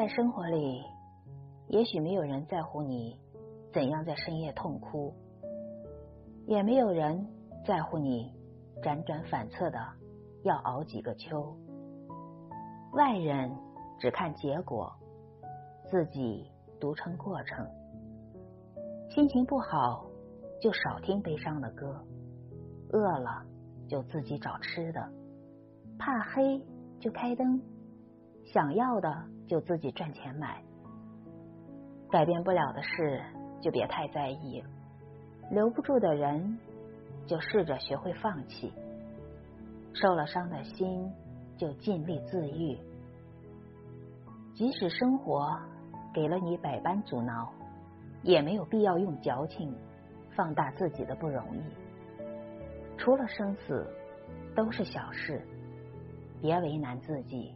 在生活里，也许没有人在乎你怎样在深夜痛哭，也没有人在乎你辗转反侧的要熬几个秋。外人只看结果，自己独撑过程。心情不好就少听悲伤的歌，饿了就自己找吃的，怕黑就开灯，想要的就自己赚钱买。改变不了的事就别太在意，留不住的人就试着学会放弃。受了伤的心。就尽力自愈，即使生活给了你百般阻挠，也没有必要用矫情放大自己的不容易。除了生死，都是小事，别为难自己，